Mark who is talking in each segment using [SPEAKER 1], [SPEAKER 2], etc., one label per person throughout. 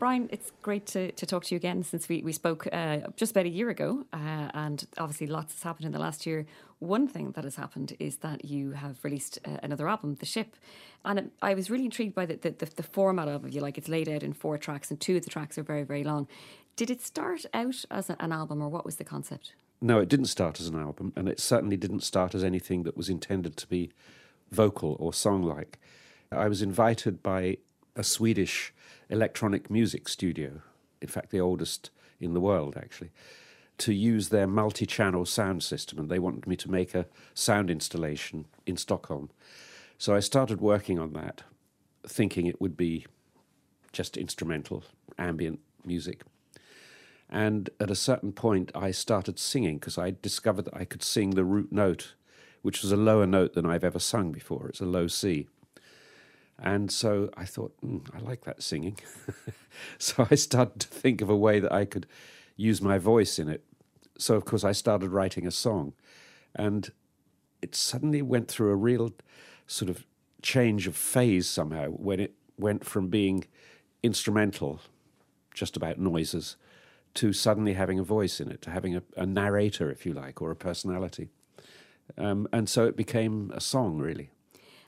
[SPEAKER 1] Brian, it's great to, to talk to you again since we, we spoke uh, just about a year ago. Uh, and obviously, lots has happened in the last year. One thing that has happened is that you have released uh, another album, The Ship. And it, I was really intrigued by the, the, the, the format of it. You like it's laid out in four tracks, and two of the tracks are very, very long. Did it start out as an album, or what was the concept?
[SPEAKER 2] No, it didn't start as an album, and it certainly didn't start as anything that was intended to be vocal or song like. I was invited by a Swedish electronic music studio, in fact, the oldest in the world, actually, to use their multi channel sound system. And they wanted me to make a sound installation in Stockholm. So I started working on that, thinking it would be just instrumental, ambient music. And at a certain point, I started singing because I discovered that I could sing the root note, which was a lower note than I've ever sung before. It's a low C. And so I thought, mm, I like that singing. so I started to think of a way that I could use my voice in it. So, of course, I started writing a song. And it suddenly went through a real sort of change of phase somehow when it went from being instrumental, just about noises, to suddenly having a voice in it, to having a, a narrator, if you like, or a personality. Um, and so it became a song, really.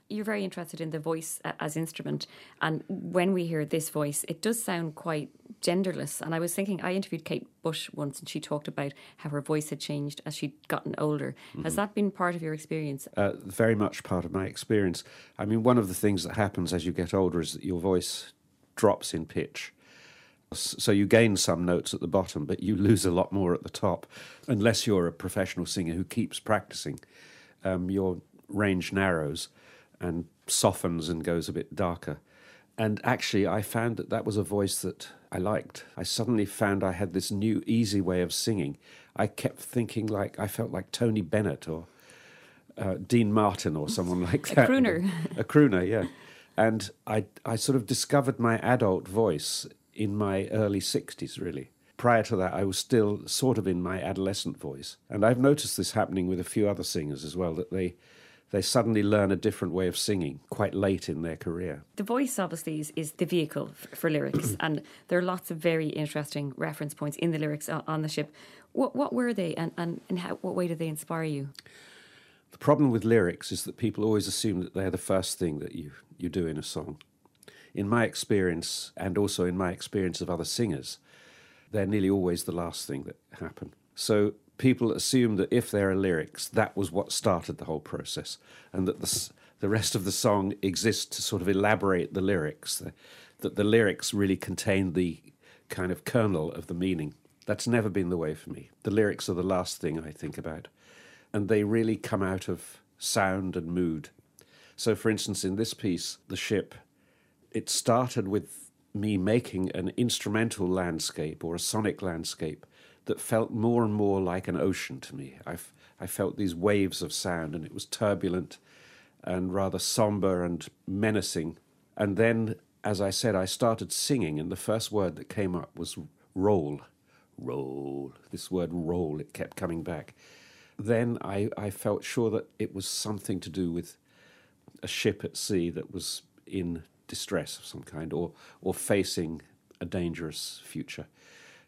[SPEAKER 1] You're very interested in the voice as instrument, and when we hear this voice, it does sound quite genderless. And I was thinking, I interviewed Kate Bush once, and she talked about how her voice had changed as she'd gotten older. Mm-hmm. Has that been part of your experience?
[SPEAKER 2] Uh, very much part of my experience. I mean, one of the things that happens as you get older is that your voice drops in pitch. So you gain some notes at the bottom, but you lose a lot more at the top. Unless you're a professional singer who keeps practicing, um, your range narrows and softens and goes a bit darker. And actually, I found that that was a voice that I liked. I suddenly found I had this new, easy way of singing. I kept thinking like I felt like Tony Bennett or uh, Dean Martin or someone like that.
[SPEAKER 1] A crooner.
[SPEAKER 2] a crooner, yeah. And I, I sort of discovered my adult voice in my early 60s, really. Prior to that, I was still sort of in my adolescent voice. And I've noticed this happening with a few other singers as well, that they, they suddenly learn a different way of singing quite late in their career.
[SPEAKER 1] The voice, obviously, is, is the vehicle for, for lyrics, and there are lots of very interesting reference points in the lyrics on, on the ship. What, what were they, and, and in how, what way did they inspire you?
[SPEAKER 2] The problem with lyrics is that people always assume that they're the first thing that you, you do in a song in my experience, and also in my experience of other singers, they're nearly always the last thing that happen. So people assume that if there are lyrics, that was what started the whole process, and that the, the rest of the song exists to sort of elaborate the lyrics, that the lyrics really contain the kind of kernel of the meaning. That's never been the way for me. The lyrics are the last thing I think about, and they really come out of sound and mood. So, for instance, in this piece, The Ship, it started with me making an instrumental landscape or a sonic landscape that felt more and more like an ocean to me. I, I felt these waves of sound, and it was turbulent and rather somber and menacing. And then, as I said, I started singing, and the first word that came up was roll. Roll. This word roll, it kept coming back. Then I, I felt sure that it was something to do with a ship at sea that was in distress of some kind or, or facing a dangerous future.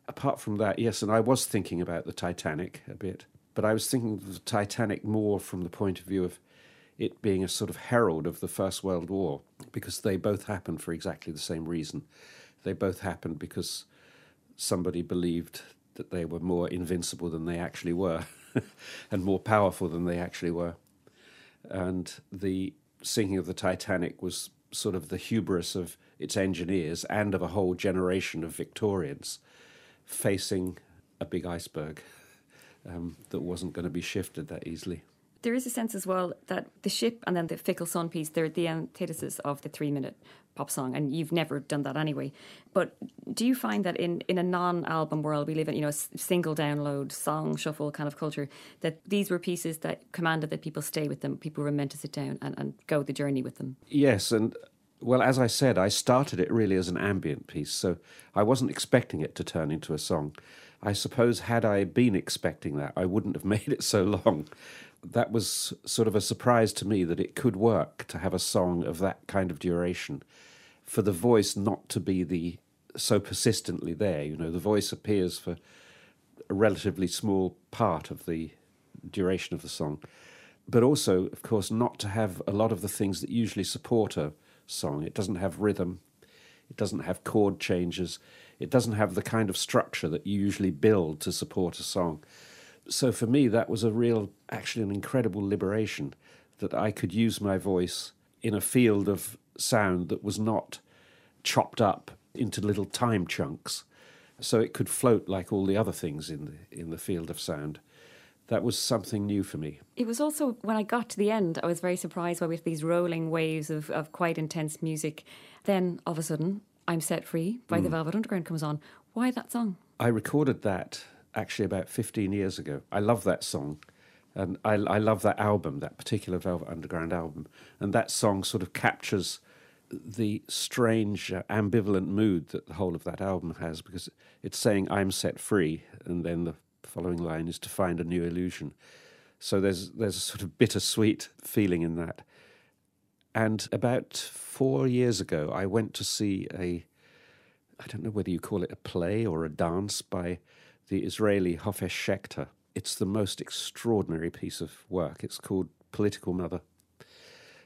[SPEAKER 2] Apart from that, yes, and I was thinking about the Titanic a bit, but I was thinking of the Titanic more from the point of view of it being a sort of herald of the First World War, because they both happened for exactly the same reason. They both happened because somebody believed that they were more invincible than they actually were, and more powerful than they actually were. And the sinking of the Titanic was sort of the hubris of its engineers and of a whole generation of Victorians facing a big iceberg um, that wasn't going to be shifted that easily.
[SPEAKER 1] There is a sense as well that the ship and then the fickle sun piece, they're the antithesis of the three minute pop song, and you've never done that anyway. But do you find that in, in a non album world, we live in, you know, a single download, song shuffle kind of culture, that these were pieces that commanded that people stay with them, people were meant to sit down and, and go the journey with them?
[SPEAKER 2] Yes, and well, as I said, I started it really as an ambient piece, so I wasn't expecting it to turn into a song. I suppose, had I been expecting that, I wouldn't have made it so long. That was sort of a surprise to me that it could work to have a song of that kind of duration, for the voice not to be the so persistently there. You know, the voice appears for a relatively small part of the duration of the song, but also, of course, not to have a lot of the things that usually support a song. It doesn't have rhythm, it doesn't have chord changes, it doesn't have the kind of structure that you usually build to support a song. So for me, that was a real, actually, an incredible liberation that I could use my voice in a field of sound that was not chopped up into little time chunks, so it could float like all the other things in the in the field of sound. That was something new for me.
[SPEAKER 1] It was also when I got to the end, I was very surprised by with these rolling waves of, of quite intense music. Then all of a sudden, I'm Set Free by mm. the Velvet Underground comes on. Why that song?
[SPEAKER 2] I recorded that actually about 15 years ago. I love that song. And I, I love that album, that particular Velvet Underground album. And that song sort of captures the strange, uh, ambivalent mood that the whole of that album has because it's saying, I'm set free. And then the following line is to find a new illusion. So there's, there's a sort of bittersweet feeling in that. And about four years ago, I went to see a, I don't know whether you call it a play or a dance by the Israeli Hofesh Shechter. It's the most extraordinary piece of work. It's called Political Mother.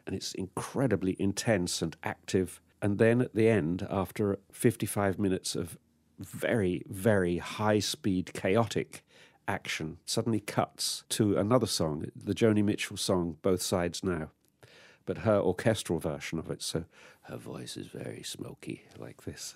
[SPEAKER 2] And it's incredibly intense and active. And then at the end, after 55 minutes of very, very high speed, chaotic action, suddenly cuts to another song, the Joni Mitchell song, Both Sides Now but her orchestral version of it. So her voice is very smoky, like this.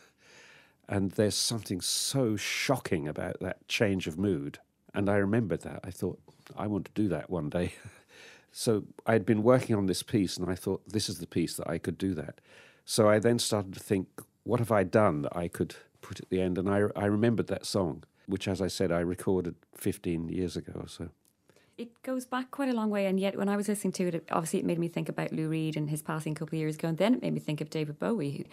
[SPEAKER 2] And there's something so shocking about that change of mood. And I remembered that. I thought, I want to do that one day. so I'd been working on this piece, and I thought, this is the piece that I could do that. So I then started to think, what have I done that I could put at the end? And I, I remembered that song, which, as I said, I recorded 15 years ago or so
[SPEAKER 1] it goes back quite a long way, and yet when I was listening to it, obviously it made me think about Lou Reed and his passing a couple of years ago, and then it made me think of David Bowie,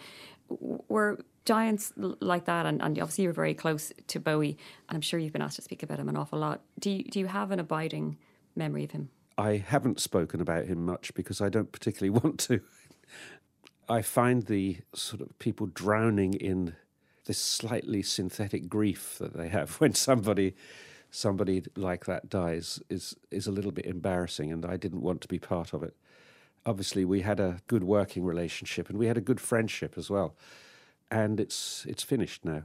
[SPEAKER 1] who were giants like that, and, and obviously you're very close to Bowie, and I'm sure you've been asked to speak about him an awful lot. Do you, do you have an abiding memory of him?
[SPEAKER 2] I haven't spoken about him much because I don't particularly want to. I find the sort of people drowning in this slightly synthetic grief that they have when somebody somebody like that dies is is a little bit embarrassing, and I didn't want to be part of it. Obviously, we had a good working relationship, and we had a good friendship as well, and it's it's finished now,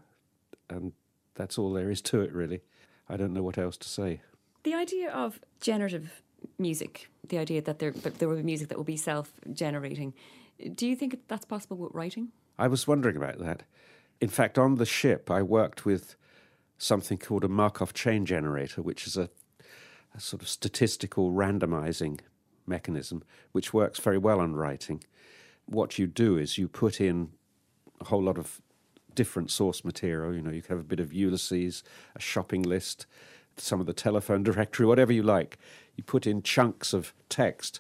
[SPEAKER 2] and that's all there is to it, really. I don't know what else to say.
[SPEAKER 1] The idea of generative music, the idea that there that there will be music that will be self-generating, do you think that's possible with writing?
[SPEAKER 2] I was wondering about that. In fact, on the ship, I worked with something called a Markov chain generator, which is a, a sort of statistical randomizing mechanism, which works very well on writing. What you do is you put in a whole lot of different source material. You know, you can have a bit of Ulysses, a shopping list, some of the telephone directory, whatever you like. You put in chunks of text,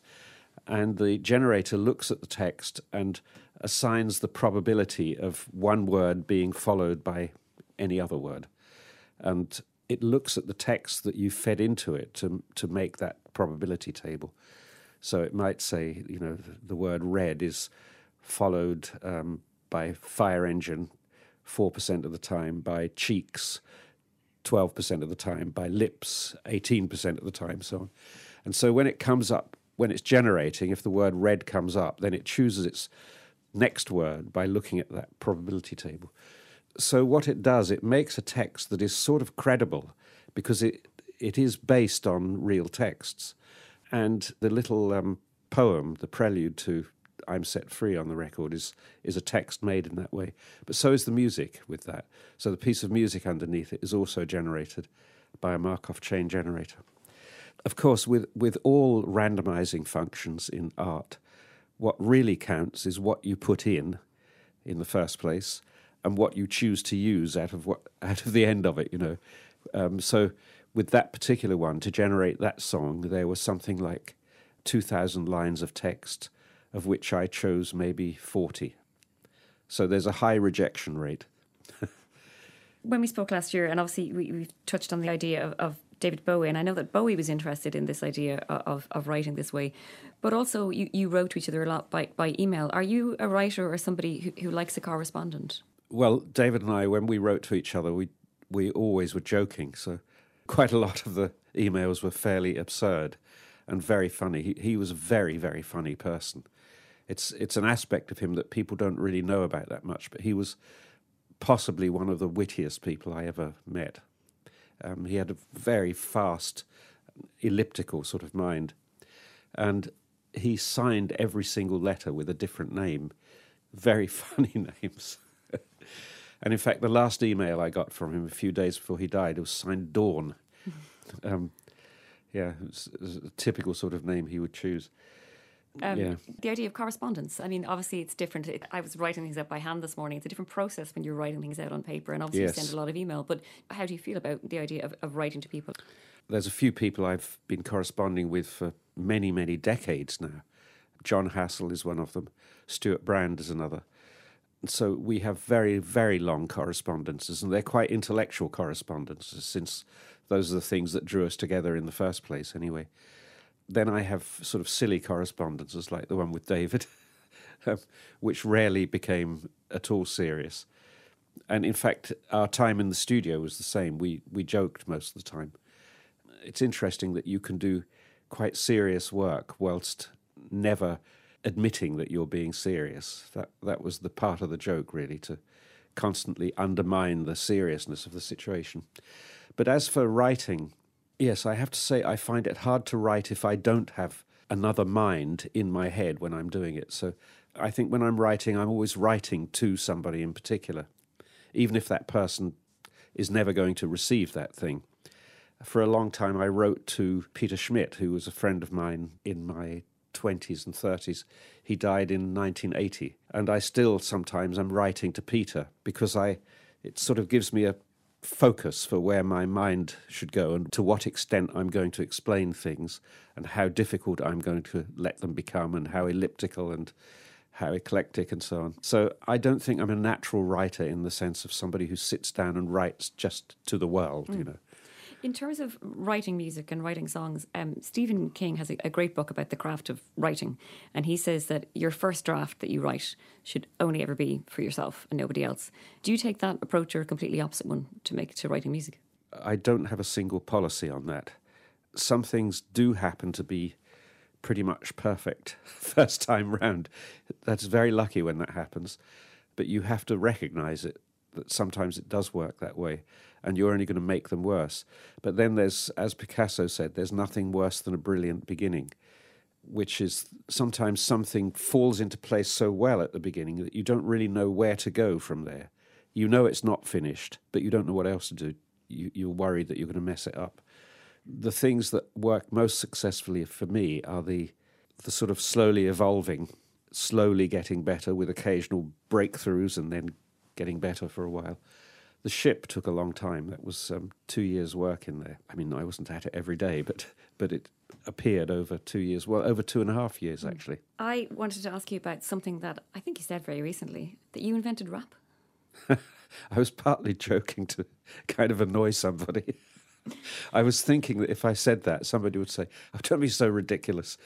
[SPEAKER 2] and the generator looks at the text and assigns the probability of one word being followed by any other word and it looks at the text that you fed into it to to make that probability table. So it might say, you know, the, word red is followed um, by fire engine four percent of the time, by cheeks twelve percent of the time, by lips eighteen percent of the time, so on. And so when it comes up, when it's generating, if the word red comes up, then it chooses its next word by looking at that probability table so what it does, it makes a text that is sort of credible because it it is based on real texts, and the little um, poem, the prelude to "I'm Set Free" on the record, is is a text made in that way. But so is the music with that. So the piece of music underneath it is also generated by a Markov chain generator. Of course, with with all randomizing functions in art, what really counts is what you put in in the first place and what you choose to use out of what out of the end of it. You know, um, so with that particular one to generate that song, there was something like two thousand lines of text, of which I chose maybe forty. So there's a high rejection rate.
[SPEAKER 1] when we spoke last year, and obviously we, we touched on the idea of, of David Bowie, and I know that Bowie was interested in this idea of, of writing this way, but also you, you wrote to each other a lot by, by email. Are you a writer or somebody who, who likes a correspondent?
[SPEAKER 2] Well, David and I, when we wrote to each other, we we always were joking. So quite a lot of the emails were fairly absurd and very funny. He, he was a very, very funny person. It's it's an aspect of him that people don't really know about that much, but he was possibly one of the wittiest people I ever met. Um, he had a very fast, elliptical sort of mind, and he signed every single letter with a different name. Very funny names. and in fact, the last email I got from him a few days before he died was signed Dawn. um, yeah, it was, it was a typical sort of name he would choose.
[SPEAKER 1] Um,
[SPEAKER 2] Yeah.
[SPEAKER 1] The idea of correspondence. I mean, obviously, it's different. It, I was writing things out by hand this morning. It's a different process when you're writing things out on paper, and obviously,
[SPEAKER 2] Yes.
[SPEAKER 1] you send a lot of email. But how do you feel about the idea of, of writing to people?
[SPEAKER 2] There's a few people I've been corresponding with for many, many decades now. Jon Hassell is one of them. Stewart Brand is another. So we have very, very long correspondences, and they're quite intellectual correspondences, since those are the things that drew us together in the first place, anyway. Then I have sort of silly correspondences like the one with David, um, which rarely became at all serious. And in fact, our time in the studio was the same. We we joked most of the time. It's interesting that you can do quite serious work whilst never admitting that you're being serious. That that was the part of the joke, really, to constantly undermine the seriousness of the situation. But as for writing, yes, I have to say I find it hard to write if I don't have another mind in my head when I'm doing it. So I think when I'm writing, I'm always writing to somebody in particular, even if that person is never going to receive that thing. For a long time, I wrote to Peter Schmidt, who was a friend of mine in my 20s and 30s. He died in 1980, and I still sometimes am writing to Peter because I it sort of gives me a focus for where my mind should go and to what extent I'm going to explain things and how difficult I'm going to let them become and how elliptical and how eclectic and so on. So I don't think I'm a natural writer in the sense of somebody who sits down and writes just to the world, you mm. know.
[SPEAKER 1] In terms of writing music and writing songs, um, Stephen King has a, a great book about the craft of writing, and he says that your first draft that you write should only ever be for yourself and nobody else. Do you take that approach or a completely opposite one to make to writing music?
[SPEAKER 2] I don't have a single policy on that. Some things do happen to be pretty much perfect first time round. That's very lucky when that happens, but you have to recognize it that sometimes it does work that way and you're only going to make them worse. But then there's, as Picasso said, there's nothing worse than a brilliant beginning, which is sometimes something falls into place so well at the beginning that you don't really know where to go from there. You know it's not finished, but you don't know what else to do. You, you're worried that you're going to mess it up. The things that work most successfully for me are the the sort of slowly evolving, slowly getting better with occasional breakthroughs and then getting better for a while. The ship took a long time. That was um, two years' work in there. I mean, I wasn't at it every day, but but it appeared over two years. Well, over two and a half years actually.
[SPEAKER 1] I wanted to ask you about something that I think you said very recently that you invented rap.
[SPEAKER 2] I was partly joking to kind of annoy somebody. I was thinking that if I said that, somebody would say, "Oh, don't be so ridiculous."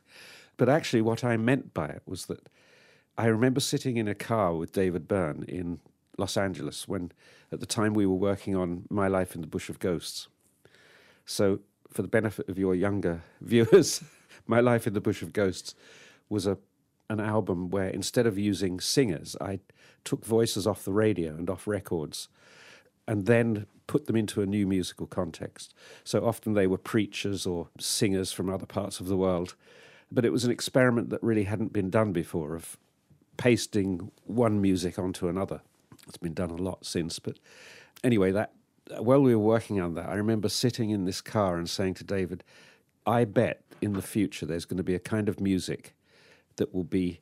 [SPEAKER 2] but actually, what I meant by it was that I remember sitting in a car with David Byrne in Los Angeles when, at the time, we were working on My Life in the Bush of Ghosts. So, for the benefit of your younger viewers, My Life in the Bush of Ghosts was a an album where instead of using singers, I took voices off the radio and off records and then put them into a new musical context. So often they were preachers or singers from other parts of the world. But it was an experiment that really hadn't been done before of pasting one music onto another. It's been done a lot since, but anyway, that while we were working on that, I remember sitting in this car and saying to David, I bet in the future there's going to be a kind of music that will be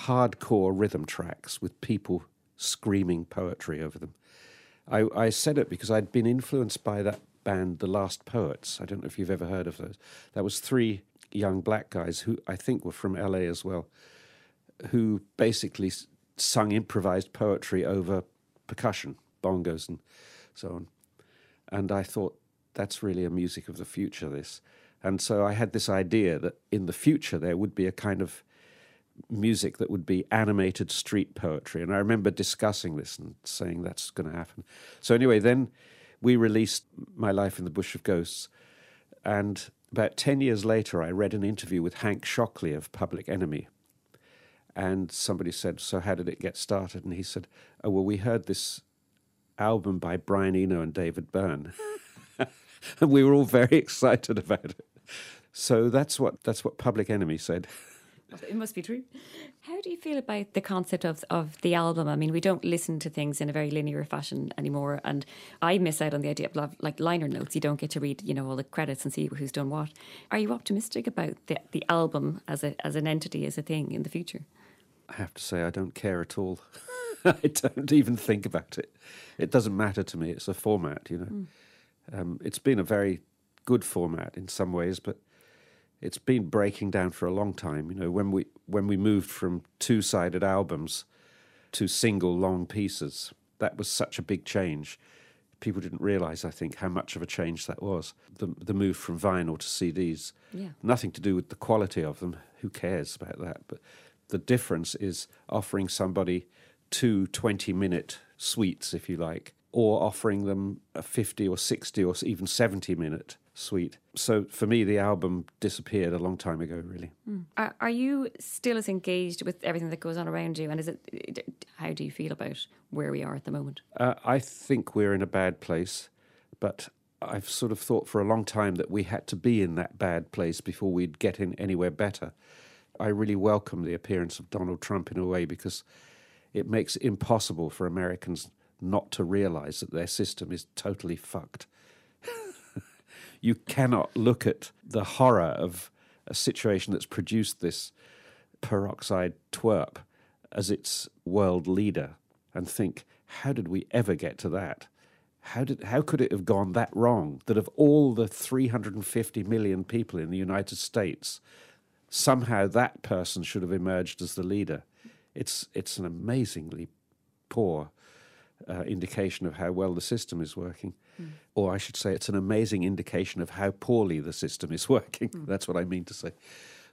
[SPEAKER 2] hardcore rhythm tracks with people screaming poetry over them. I, I said it because I'd been influenced by that band, The Last Poets. I don't know if you've ever heard of those. That was three young black guys who I think were from LA as well, who basically sung improvised poetry over percussion, bongos, and so on. And I thought, that's really a music of the future, this. And so I had this idea that in the future there would be a kind of music that would be animated street poetry. And I remember discussing this and saying that's going to happen. So, anyway, then we released My Life in the Bush of Ghosts. And about 10 years later, I read an interview with Hank Shocklee of Public Enemy. And somebody said, So, how did it get started? And he said, Oh, well, we heard this album by Brian Eno and David Byrne. and we were all very excited about it. So that's what that's what Public Enemy said.
[SPEAKER 1] It must be true. How do you feel about the concept of of the album? I mean, we don't listen to things in a very linear fashion anymore, and I miss out on the idea of like liner notes. You don't get to read, you know, all the credits and see who's done what. Are you optimistic about the the album as a as an entity as a thing in the future?
[SPEAKER 2] I have to say, I don't care at all. I don't even think about it. It doesn't matter to me. It's a format, you know. Mm. Um, it's been a very good format in some ways, but it's been breaking down for a long time. You know, when we when we moved from two sided albums to single long pieces, that was such a big change. People didn't realize, I think, how much of a change that was. The the move from vinyl to CDs.
[SPEAKER 1] Yeah.
[SPEAKER 2] Nothing to do with the quality of them. Who cares about that? But the difference is offering somebody two 20 minute suites, if you like, or offering them a 50 or 60 or even 70 minute suite. So for me, the album disappeared a long time ago, really.
[SPEAKER 1] Mm. Are, are, you still as engaged with everything that goes on around you? And is it, how do you feel about where we are at the moment?
[SPEAKER 2] Uh, I think we're in a bad place, but I've sort of thought for a long time that we had to be in that bad place before we'd get in anywhere better. I really welcome the appearance of Donald Trump in a way because it makes it impossible for Americans not to realize that their system is totally fucked. you cannot look at the horror of a situation that's produced this peroxide twerp as its world leader and think, how did we ever get to that? How did how could it have gone that wrong? That of all the 350 million people in the United States, somehow that person should have emerged as the leader. It's it's an amazingly poor uh, indication of how well the system is working. Mm. Or I should say, it's an amazing indication of how poorly the system is working. Mm. That's what I mean to say.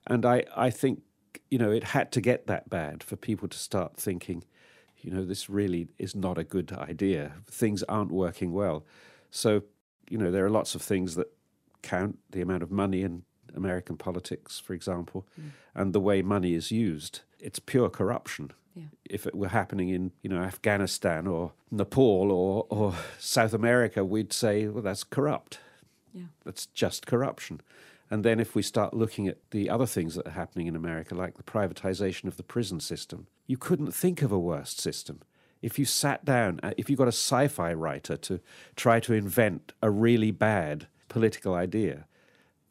[SPEAKER 2] And I, I think, you know, it had to get that bad for people to start thinking, you know, this really is not a good idea. Things aren't working well. So, you know, there are lots of things that count the amount of money in American politics, for example, mm. and the way money is used. It's pure corruption.
[SPEAKER 1] Yeah.
[SPEAKER 2] If it were happening in, you know, Afghanistan or Nepal or, or South America, we'd say, well, that's corrupt.
[SPEAKER 1] Yeah.
[SPEAKER 2] That's just corruption. And then if we start looking at the other things that are happening in America, like the privatization of the prison system, you couldn't think of a worse system. If you sat down, uh, if you got a sci fi writer to try to invent a really bad political idea,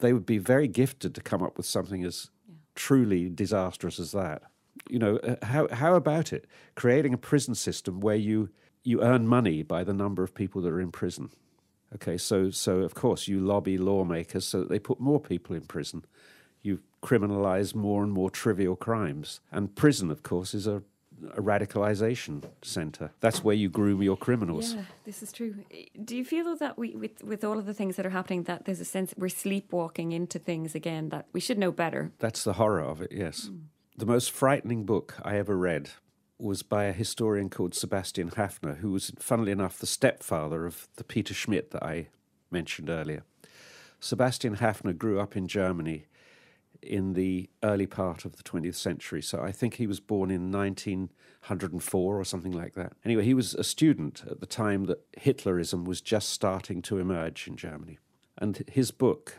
[SPEAKER 2] they would be very gifted to come up with something as yeah. truly disastrous as that you know, uh, how how about it? Creating a prison system where you you earn money by the number of people that are in prison. Okay, so so of course you lobby lawmakers so that they put more people in prison. You criminalize more and more trivial crimes, and prison, of course, is a a radicalization center. That's where you groom your criminals.
[SPEAKER 1] Yeah, this is true. Do you feel that we, with with all of the things that are happening, that there's a sense we're sleepwalking into things again that we should know better?
[SPEAKER 2] That's the horror of it. Yes. Mm. The most frightening book I ever read was by a historian called Sebastian Haffner, who was, funnily enough, the stepfather of the Peter Schmidt that I mentioned earlier. Sebastian Haffner grew up in Germany in the early part of the 20th century. So I think he was born in 1904 or something like that. Anyway, he was a student at the time that Hitlerism was just starting to emerge in Germany. And his book,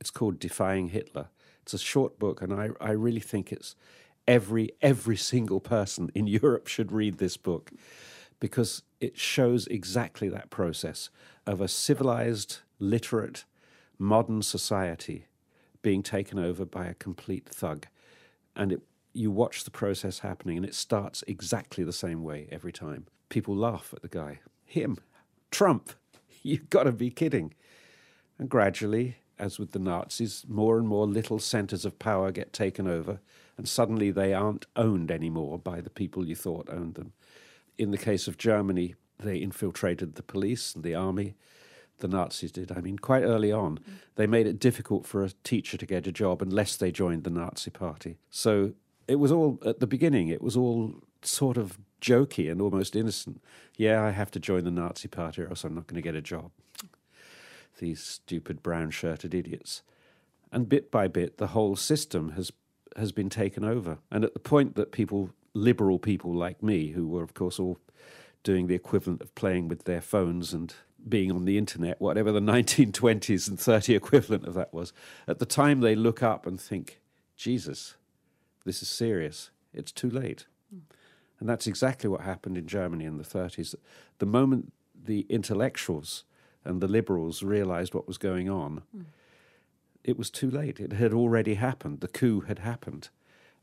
[SPEAKER 2] it's called Defying Hitler, it's a short book, and I, I really think it's every every single person in Europe should read this book because it shows exactly that process of a civilized, literate, modern society being taken over by a complete thug. And it, you watch the process happening, and it starts exactly the same way every time. People laugh at the guy. Him, Trump, you've got to be kidding. And gradually, as with the Nazis, more and more little centers of power get taken over, and suddenly they aren't owned anymore by the people you thought owned them. In the case of Germany, they infiltrated the police and the army. The Nazis did. I mean, quite early on, mm. they made it difficult for a teacher to get a job unless they joined the Nazi party. So it was all at the beginning. It was all sort of jokey and almost innocent. Yeah, I have to join the Nazi party, or else I'm not going to get a job. These stupid brown shirted idiots. And bit by bit, the whole system has has been taken over. And at the point that people, liberal people like me, who were of course all doing the equivalent of playing with their phones and being on the internet, whatever the 1920s and 30 equivalent of that was, at the time they look up and think, Jesus, this is serious. It's too late. And that's exactly what happened in Germany in the 30s. The moment the intellectuals and the liberals realized what was going on, mm. it was too late. It had already happened. The coup had happened.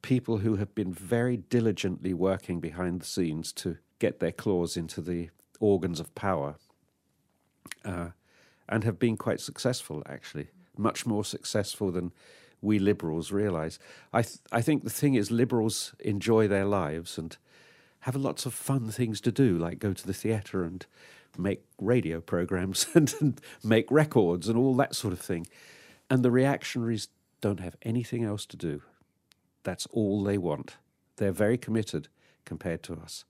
[SPEAKER 2] People who have been very diligently working behind the scenes to get their claws into the organs of power uh, and have been quite successful, actually, much more successful than we liberals realize. I, th- I think the thing is, liberals enjoy their lives and have lots of fun things to do, like go to the theatre and make radio programs and, and make records and all that sort of thing. And the reactionaries don't have anything else to do. That's all they want. They're very committed compared to us.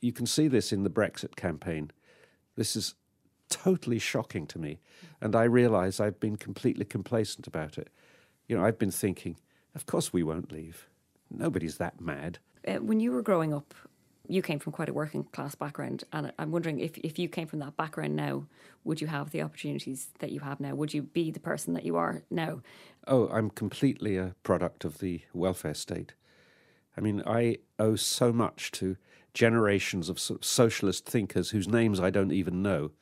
[SPEAKER 2] You can see this in the Brexit campaign. This is totally shocking to me. And I realize I've been completely complacent about it. You know, I've been thinking, of course we won't leave. Nobody's that mad.
[SPEAKER 1] Uh, when you were growing up, you came from quite a working class background, and I'm wondering if, if you came from that background now, would you have the opportunities that you have now? Would you be the person that you are now?
[SPEAKER 2] Oh, I'm completely a product of the welfare state. I mean, I owe so much to generations of socialist thinkers whose names I don't even know,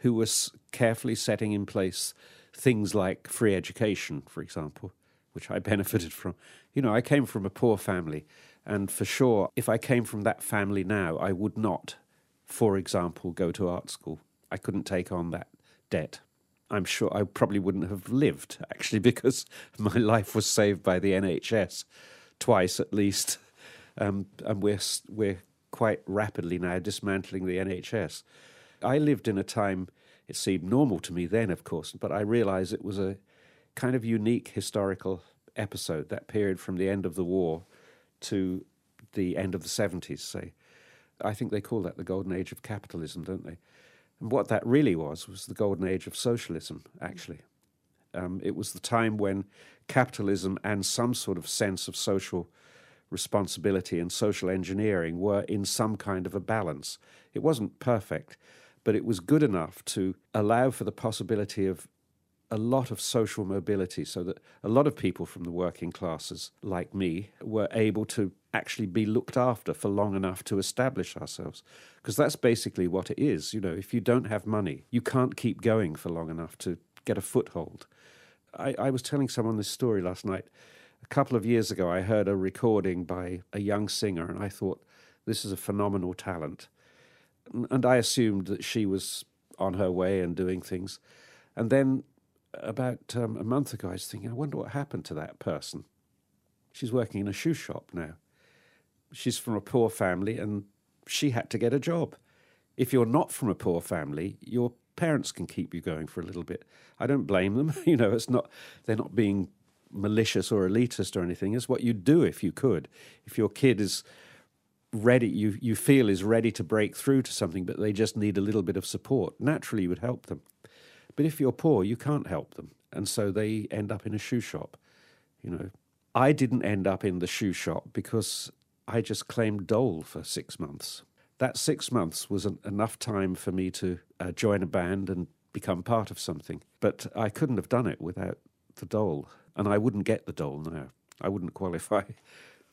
[SPEAKER 2] who were carefully setting in place things like free education, for example, which I benefited from. You know, I came from a poor family, and for sure, if I came from that family now, I would not, for example, go to art school. I couldn't take on that debt. I'm sure I probably wouldn't have lived, actually, because my life was saved by the NHS twice at least. Um, and we're, we're quite rapidly now dismantling the NHS. I lived in a time, it seemed normal to me then, of course, but I realized it was a kind of unique historical episode, that period from the end of the war to the end of the 70s, say. I think they call that the golden age of capitalism, don't they? And what that really was was the golden age of socialism, actually. Um, it was the time when capitalism and some sort of sense of social responsibility and social engineering were in some kind of a balance. It wasn't perfect, but it was good enough to allow for the possibility of a lot of social mobility so that a lot of people from the working classes, like me, were able to actually be looked after for long enough to establish ourselves. Because that's basically what it is. You know, if you don't have money, you can't keep going for long enough to get a foothold. I, I was telling someone this story last night. A couple of years ago, I heard a recording by a young singer, and I thought, this is a phenomenal talent. And I assumed that she was on her way and doing things. And then about um, a month ago, I was thinking, I wonder what happened to that person. She's working in a shoe shop now. She's from a poor family and she had to get a job. If you're not from a poor family, your parents can keep you going for a little bit. I don't blame them. you know, it's not they're not being malicious or elitist or anything. It's what you'd do if you could. If your kid is ready, you, you feel is ready to break through to something, but they just need a little bit of support, naturally you would help them. But if you're poor, you can't help them. And so they end up in a shoe shop. You know, I didn't end up in the shoe shop because I just claimed dole for six months. That six months was an, enough time for me to uh, join a band and become part of something. But I couldn't have done it without the dole. And I wouldn't get the dole now. I wouldn't qualify.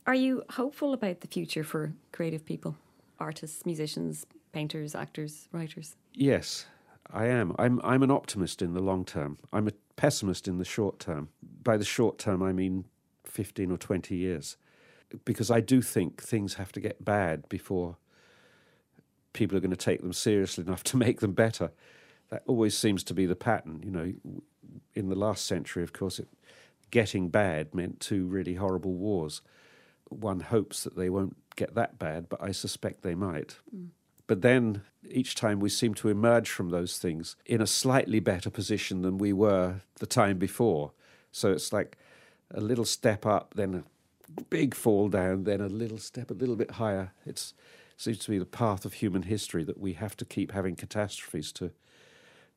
[SPEAKER 1] Are you hopeful about the future for creative people, artists, musicians, painters, actors, writers?
[SPEAKER 2] Yes, I am. I'm I'm an optimist in the long term. I'm a pessimist in the short term. By the short term, I mean 15 or 20 years. Because I do think things have to get bad before people are going to take them seriously enough to make them better. That always seems to be the pattern. You know, in the last century, of course, it, getting bad meant two really horrible wars. One hopes that they won't get that bad, but I suspect they might. Mm. But then each time we seem to emerge from those things in a slightly better position than we were the time before. So it's like a little step up, then a big fall down, then a little step, a little bit higher. It seems to be the path of human history that we have to keep having catastrophes to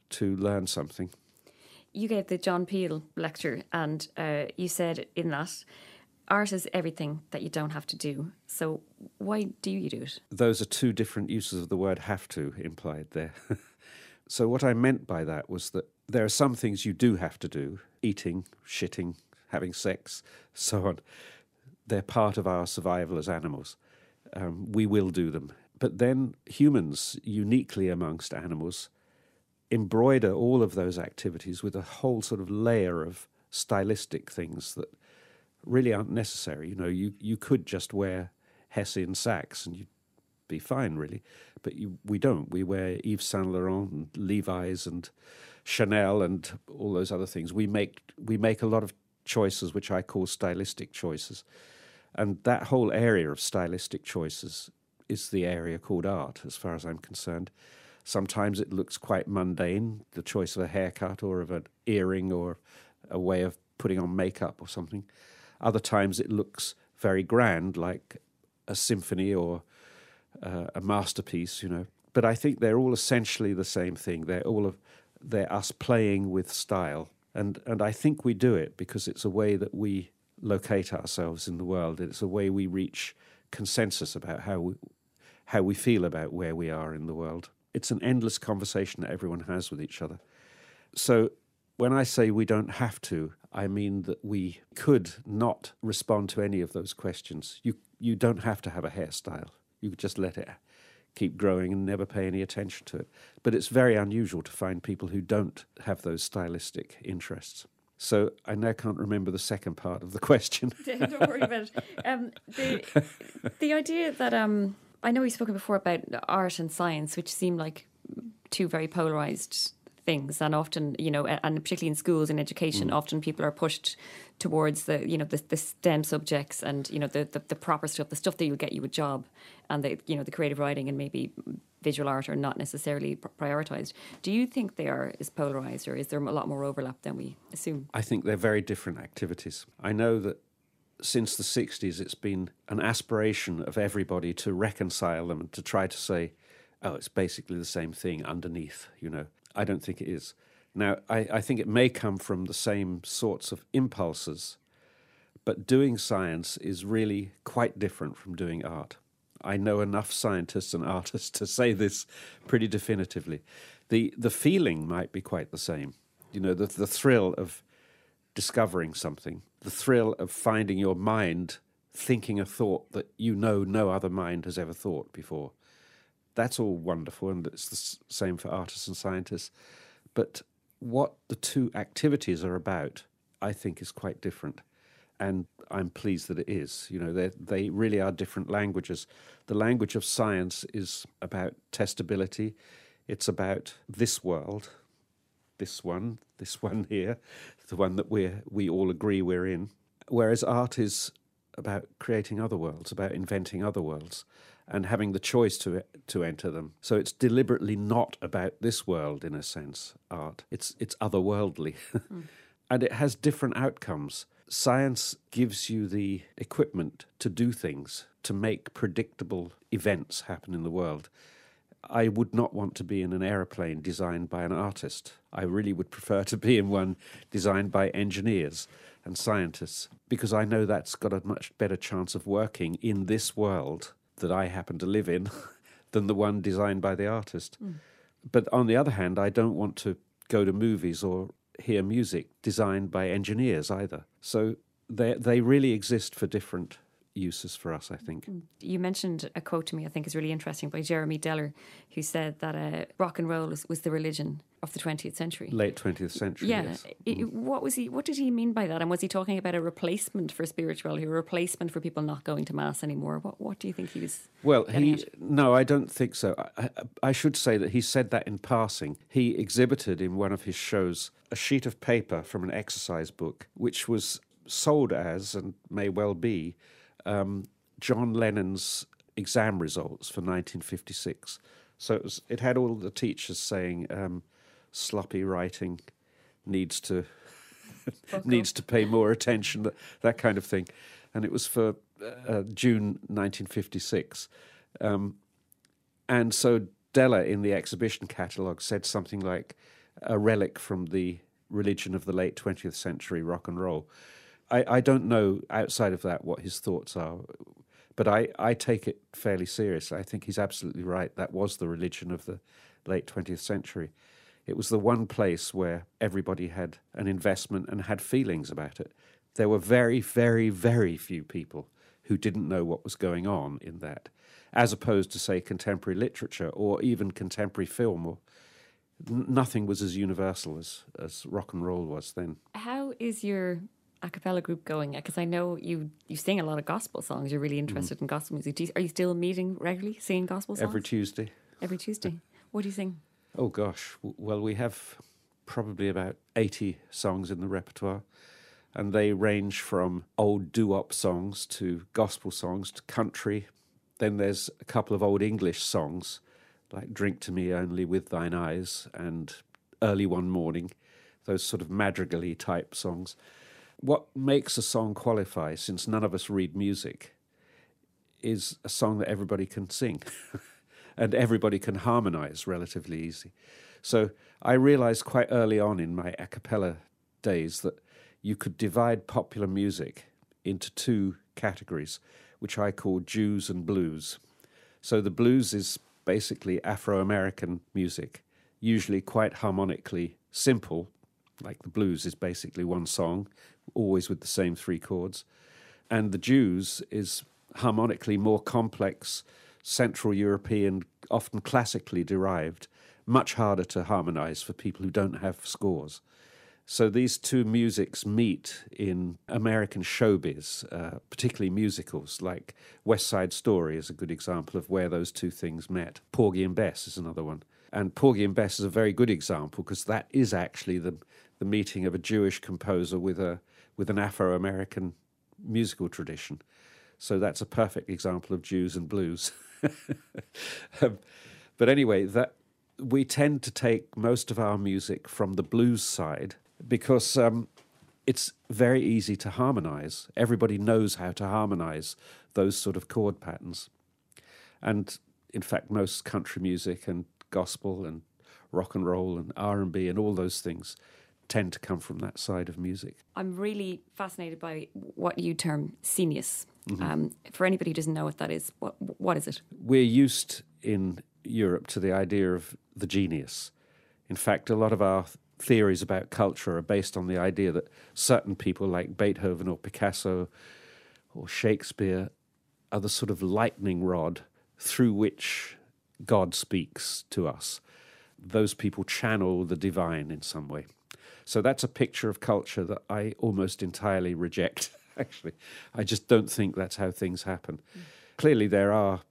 [SPEAKER 2] to learn something.
[SPEAKER 1] You gave the John Peel lecture, and uh, you said in that art is everything that you don't have to do. So why do you do it?
[SPEAKER 2] Those are two different uses of the word have to implied there. so what I meant by that was that there are some things you do have to do eating, shitting, having sex, so on. They're part of our survival as animals. Um, we will do them. But then humans, uniquely amongst animals, embroider all of those activities with a whole sort of layer of stylistic things that really aren't necessary. You know, you, you could just wear Hessian sacks and you'd be fine, really. But you, we don't. We wear Yves Saint Laurent and Levi's and Chanel and all those other things. We make we make a lot of choices, which I call stylistic choices, and that whole area of stylistic choices is the area called art, as far as I'm concerned. Sometimes it looks quite mundane, the choice of a haircut or of an earring or a way of putting on makeup or something. Other times it looks very grand, like a symphony or uh, a masterpiece, you know. But I think they're all essentially the same thing. They're all of they're us playing with style, and and I think we do it because it's a way that we locate ourselves in the world. It's a way we reach consensus about how we how we feel about where we are in the world. It's an endless conversation that everyone has with each other. So when I say we don't have to, I mean that we could not respond to any of those questions. You you don't have to have a hairstyle. You could just let it keep growing and never pay any attention to it. But it's very unusual to find people who don't have those stylistic interests. So I now can't remember the second part of the question.
[SPEAKER 1] don't worry about it. Um, the, the idea that um, I know we've spoken before about art and science, which seem like two very polarized things and often you know and particularly in schools and education mm. often people are pushed towards the you know the, the STEM subjects and you know the, the, the proper stuff the stuff that will get you a job and the you know the creative writing and maybe visual art are not necessarily prioritized do you think they are is polarized or is there a lot more overlap than we assume
[SPEAKER 2] I think they're very different activities I know that since the 60s it's been an aspiration of everybody to reconcile them and to try to say oh, it's basically the same thing underneath, you know. I don't think it is. Now, I, I think it may come from the same sorts of impulses, but doing science is really quite different from doing art. I know enough scientists and artists to say this pretty definitively. The, the feeling might be quite the same. You know, the, the thrill of discovering something, the thrill of finding your mind thinking a thought that you know no other mind has ever thought before that's all wonderful, and it's the same for artists and scientists. But what the two activities are about, I think, is quite different. And I'm pleased that it is. You know, they really are different languages. The language of science is about testability. It's about this world, this one, this one here, the one that we we all agree we're in. Whereas art is about creating other worlds, about inventing other worlds and having the choice to to enter them. So it's deliberately not about this world in a sense. Art it's it's otherworldly, mm. and it has different outcomes. Science gives you the equipment to do things, to make predictable events happen in the world. I would not want to be in an aeroplane designed by an artist. I really would prefer to be in one designed by engineers and scientists because I know that's got a much better chance of working in this world that I happen to live in than the one designed by the artist. Mm. But on the other hand, I don't want to go to movies or hear music designed by engineers either. So they they really exist for different uses for us, I think. Mm.
[SPEAKER 1] You mentioned a quote to me I think is really interesting by Jeremy Deller, who said that uh, rock and roll was, was, the religion of the 20th century.
[SPEAKER 2] Late 20th century,
[SPEAKER 1] yeah.
[SPEAKER 2] Yes.
[SPEAKER 1] It, mm. what was he? What did he mean by that? And was he talking about a replacement for spirituality, a replacement for people not going to mass anymore? What What do you think he was?
[SPEAKER 2] Well, he
[SPEAKER 1] at?
[SPEAKER 2] no, I don't think so. I, I, I should say that he said that in passing. He exhibited in one of his shows a sheet of paper from an exercise book, which was sold as and may well be um, John Lennon's exam results for 1956. So it, was, it had all the teachers saying um, sloppy writing needs to needs to pay more attention, that, that kind of thing. And it was for uh, June 1956. Um, and so Deller in the exhibition catalogue said something like a relic from the religion of the late 20th century, rock and roll. I, I don't know outside of that what his thoughts are, but I, I take it fairly seriously. I think he's absolutely right. That was the religion of the late 20th century. It was the one place where everybody had an investment and had feelings about it. There were very, very, very few people who didn't know what was going on in that, as opposed to, say, contemporary literature or even contemporary film. Or nothing was as universal as, as rock and roll was then.
[SPEAKER 1] How is your a cappella group going? Because I know you you sing a lot of gospel songs. You're really interested mm. in gospel music. You, are you still meeting regularly, singing gospel songs?
[SPEAKER 2] Every Tuesday.
[SPEAKER 1] Every Tuesday. What do you sing?
[SPEAKER 2] Oh gosh, well we have probably about eighty songs in the repertoire, and they range from old doo-wop songs to gospel songs to country. Then there's a couple of old English songs, like "Drink to Me Only with Thine Eyes" and "Early One Morning," those sort of madrigally type songs. What makes a song qualify, since none of us read music, is a song that everybody can sing. and everybody can harmonize relatively easy. So I realized quite early on in my a cappella days that you could divide popular music into two categories, which I call Jews and blues. So the blues is basically Afro American music, usually quite harmonically simple, like the blues is basically one song, always with the same three chords. And the Jews is harmonically more complex, Central European, often classically derived, much harder to harmonize for people who don't have scores. So these two musics meet in American showbiz, uh, particularly musicals, like West Side Story is a good example of where those two things met. Porgy and Bess is another one. And Porgy and Bess is a very good example because that is actually the, the meeting of a Jewish composer with, a, with an Afro American musical tradition. So that's a perfect example of Jews and blues. um, but anyway, that we tend to take most of our music from the blues side because um, it's very easy to harmonize. Everybody knows how to harmonize those sort of chord patterns. And in fact, most country music and gospel and rock and roll and R&B and all those things tend to come from that side of music.
[SPEAKER 1] I'm really fascinated by what you term scenius. Mm-hmm. Um, for anybody who doesn't know what that is, what what is it?
[SPEAKER 2] We're used in Europe to the idea of the genius. In fact, a lot of our theories about culture are based on the idea that certain people like Beethoven or Picasso or Shakespeare are the sort of lightning rod through which God speaks to us. Those people channel the divine in some way. So that's a picture of culture that I almost entirely reject, actually. I just don't think that's how things happen. Mm. Clearly, there are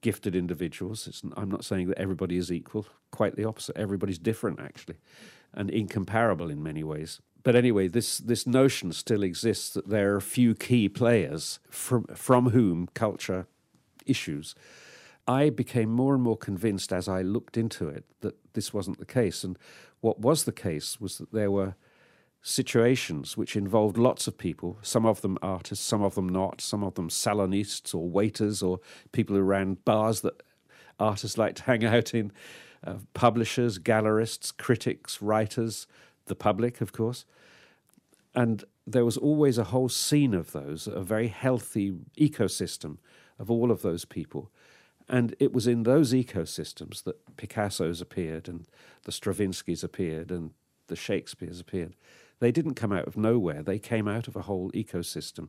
[SPEAKER 2] gifted individuals. It's, I'm not saying that everybody is equal, quite the opposite. Everybody's different, actually, and incomparable in many ways. But anyway, this, this notion still exists that there are a few key players from, from whom culture issues. I became more and more convinced as I looked into it that this wasn't the case. And what was the case was that there were situations which involved lots of people, some of them artists, some of them not, some of them salonists or waiters or people who ran bars that artists like to hang out in, uh, publishers, gallerists, critics, writers, the public, of course. And there was always a whole scene of those, a very healthy ecosystem of all of those people. And it was in those ecosystems that Picasso's appeared and the Stravinskys appeared and the Shakespeare's appeared. They didn't come out of nowhere, they came out of a whole ecosystem.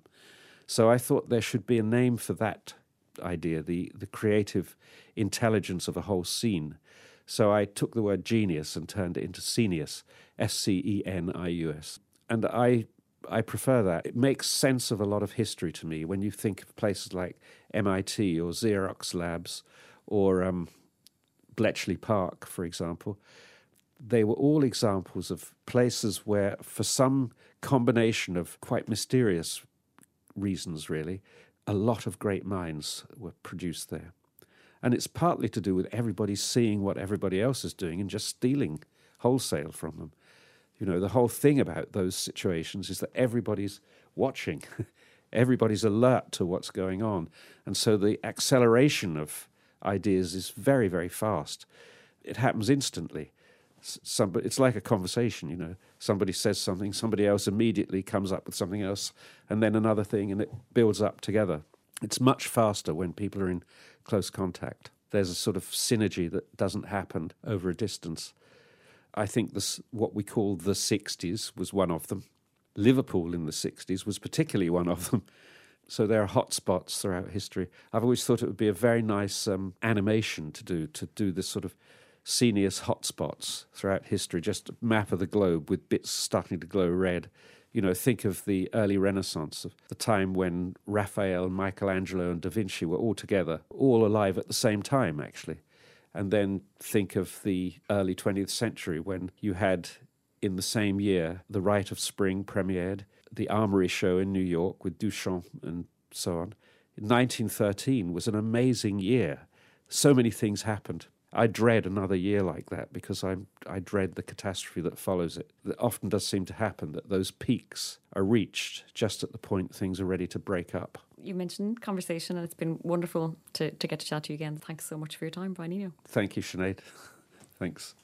[SPEAKER 2] So I thought there should be a name for that idea, the, the creative intelligence of a whole scene. So I took the word genius and turned it into scenius, S C E N I U S. And I I prefer that. It makes sense of a lot of history to me when you think of places like MIT or Xerox Labs or um, Bletchley Park, for example. They were all examples of places where, for some combination of quite mysterious reasons, really, a lot of great minds were produced there. And it's partly to do with everybody seeing what everybody else is doing and just stealing wholesale from them. You know, the whole thing about those situations is that everybody's watching, everybody's alert to what's going on. And so the acceleration of ideas is very, very fast. It happens instantly. Somebody, it's like a conversation, you know. Somebody says something, somebody else immediately comes up with something else, and then another thing, and it builds up together. It's much faster when people are in close contact. There's a sort of synergy that doesn't happen over a distance. I think this, what we call the 60s was one of them. Liverpool in the 60s was particularly one of them. So there are hot spots throughout history. I've always thought it would be a very nice um, animation to do, to do this sort of Scenius hotspots throughout history, just a map of the globe with bits starting to glow red. You know, think of the early Renaissance, of the time when Raphael, Michelangelo, and Da Vinci were all together, all alive at the same time, actually. And then think of the early 20th century when you had, in the same year, The Rite of Spring premiered, the Armory Show in New York with Duchamp and so on. 1913 was an amazing year. So many things happened. I dread another year like that because I I dread the catastrophe that follows it. That often does seem to happen that those peaks are reached just at the point things are ready to break up.
[SPEAKER 1] You mentioned conversation, and it's been wonderful to, to get to chat to you again. Thanks so much for your time, Brian Eno.
[SPEAKER 2] Thank you, Sinead. Thanks.